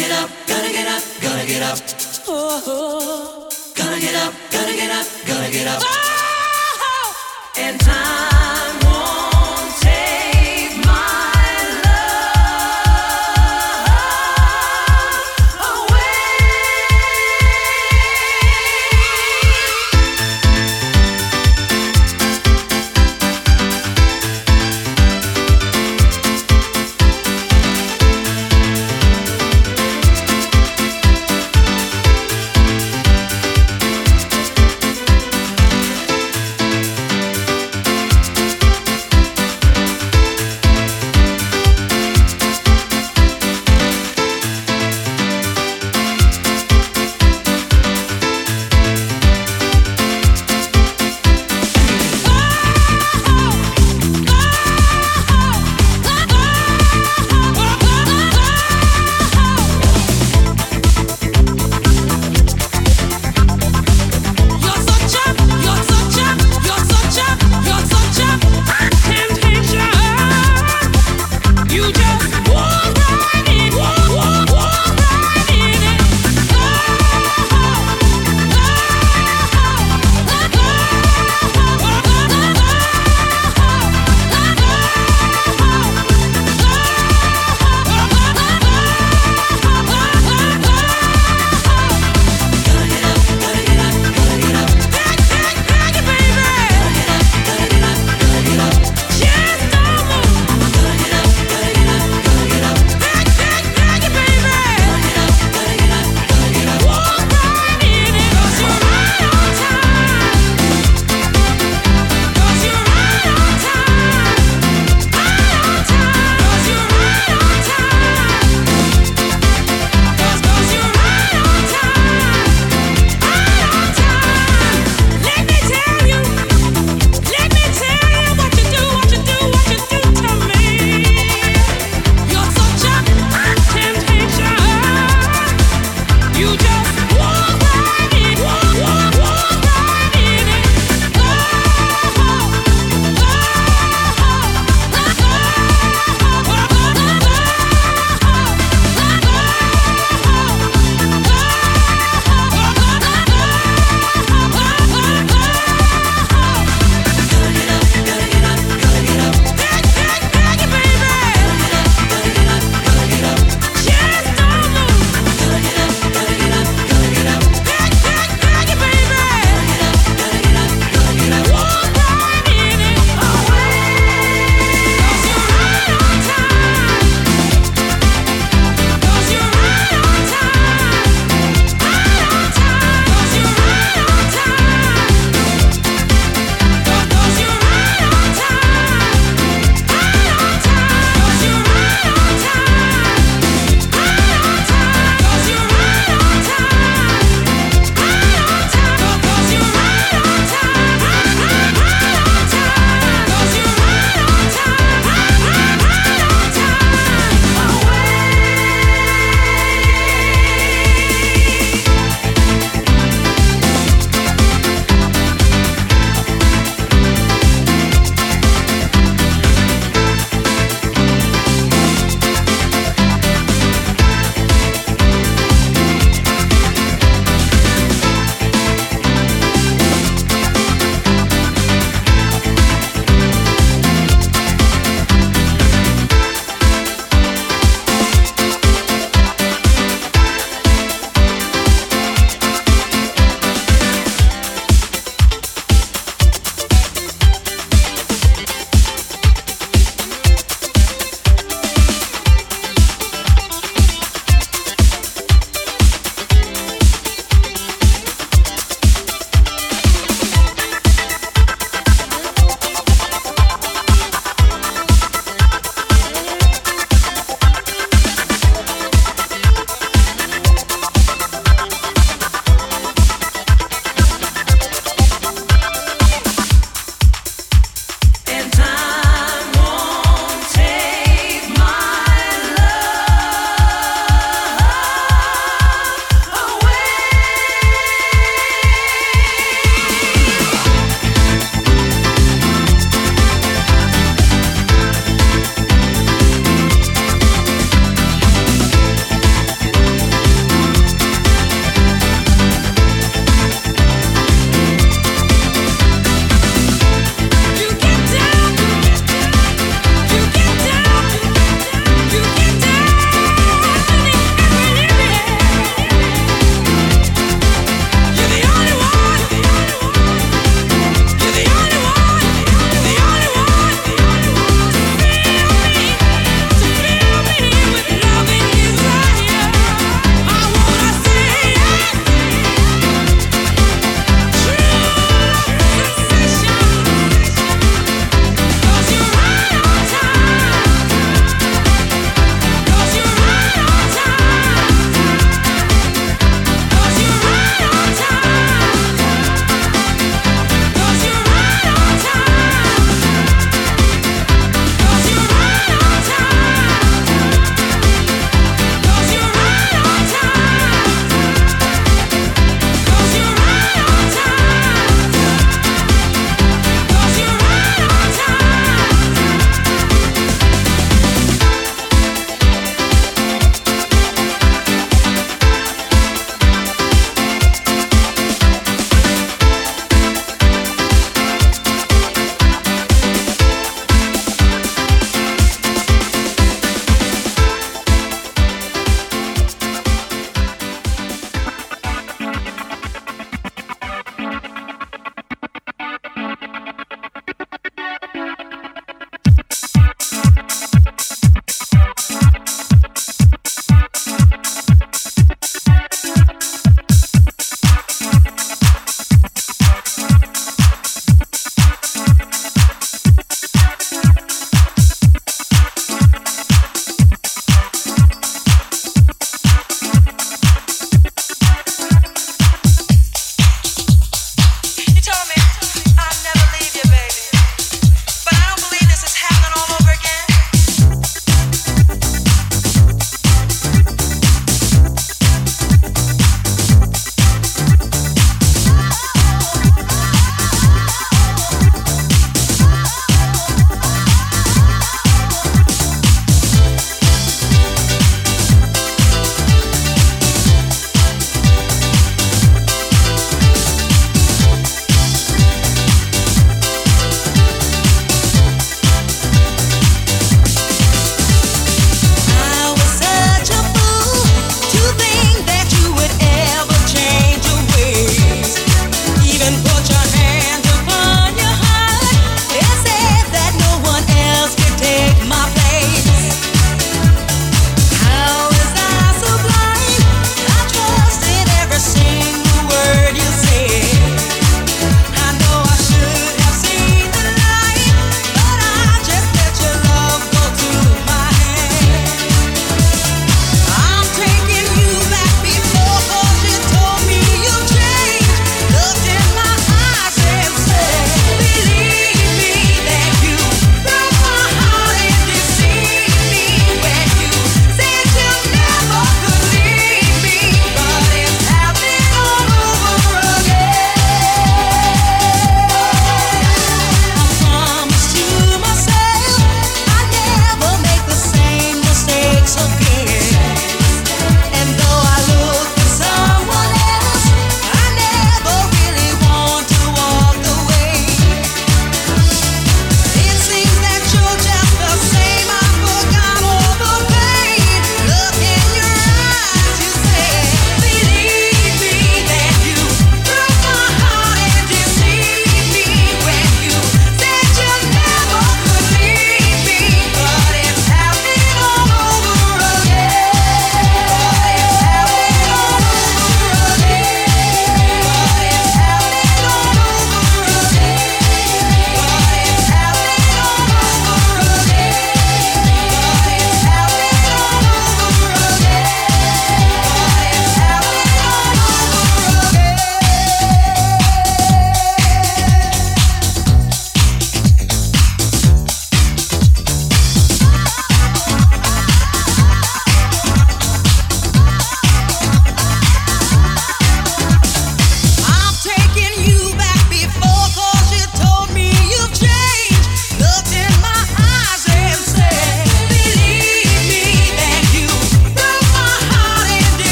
get up, gotta get up, gotta get up. Oh, oh, gotta get up, gotta get up, gotta get up. Oh, oh. and time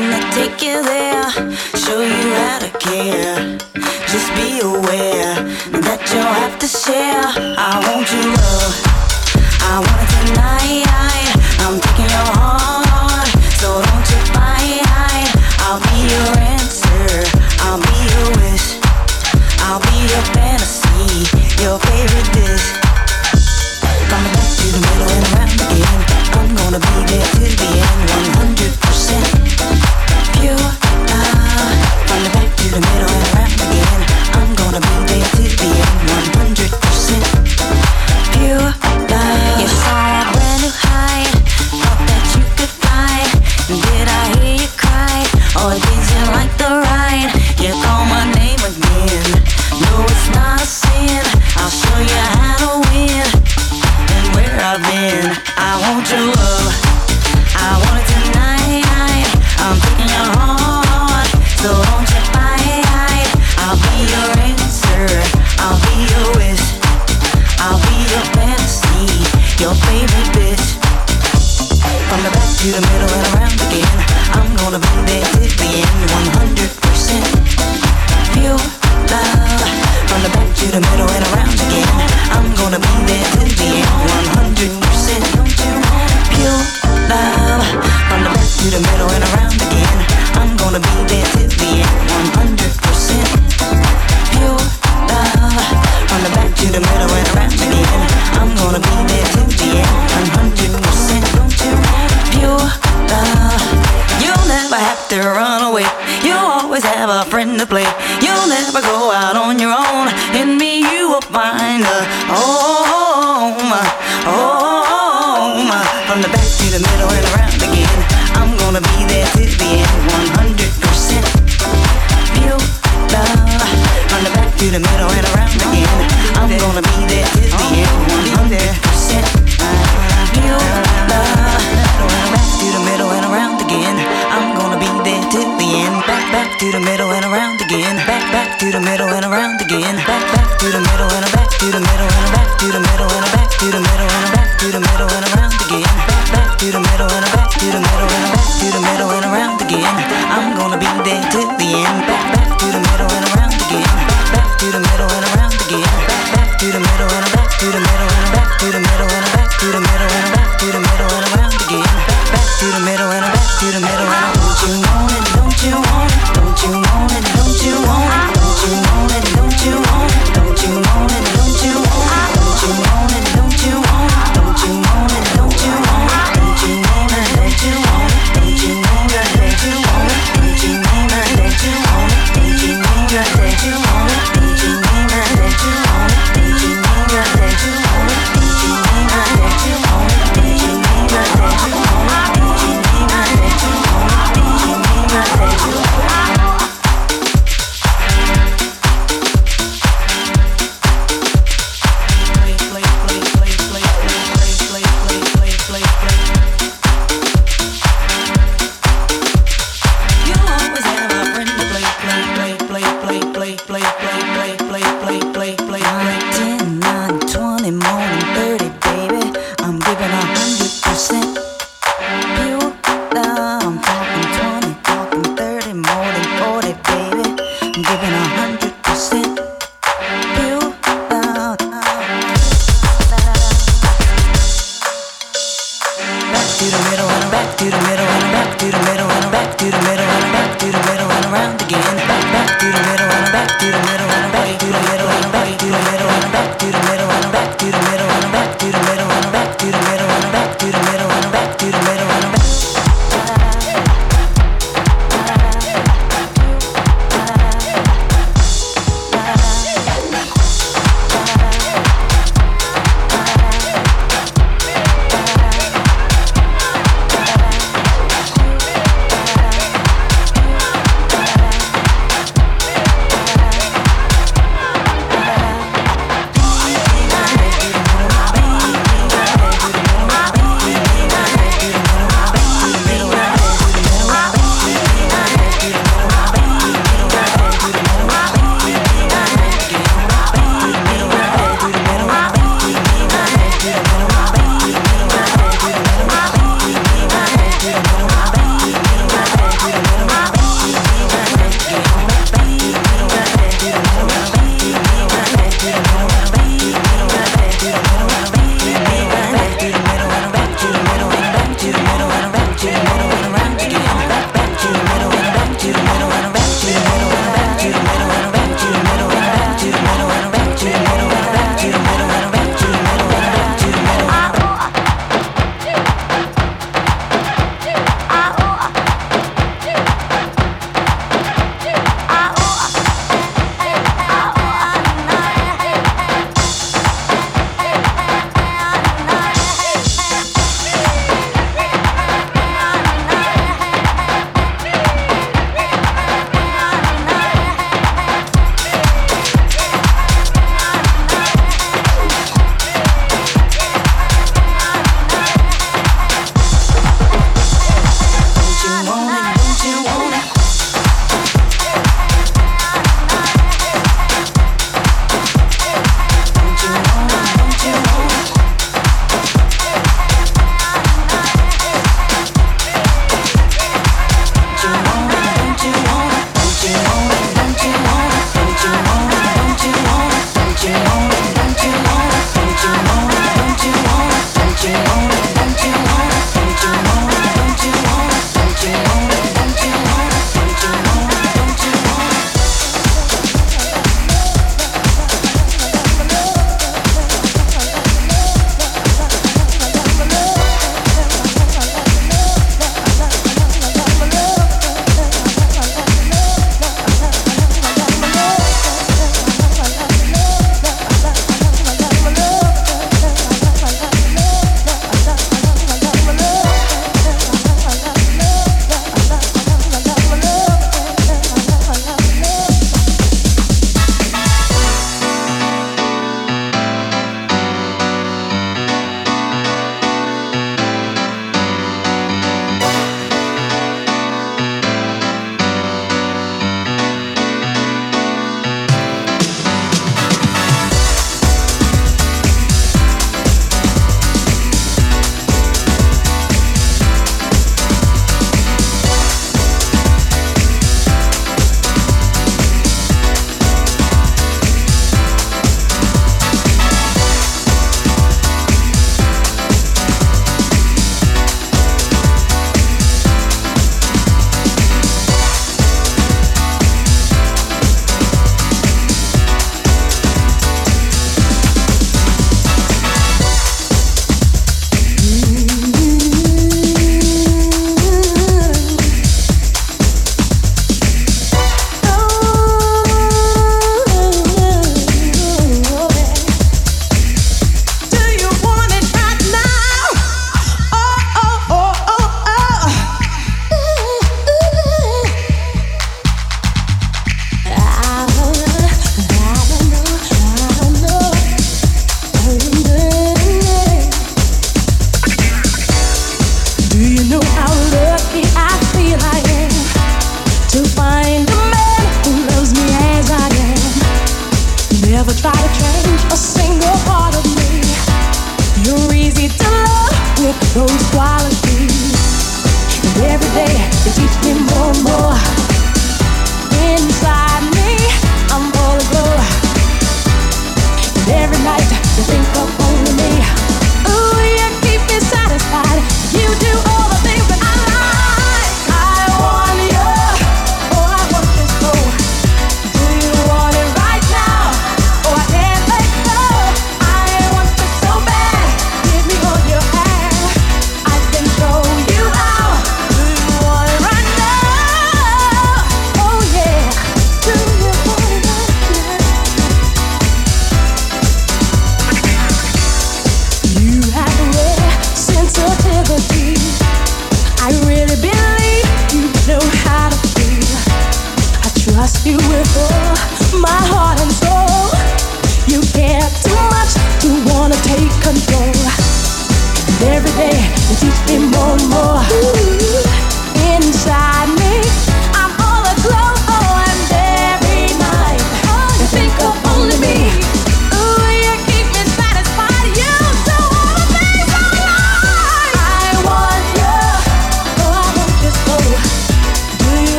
Gonna take you there, show you how to care. Just be aware that you'll have to share. I want you.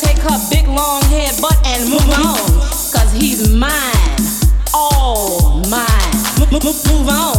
take her big long hair butt and move on. Cause he's mine, all mine. Move on.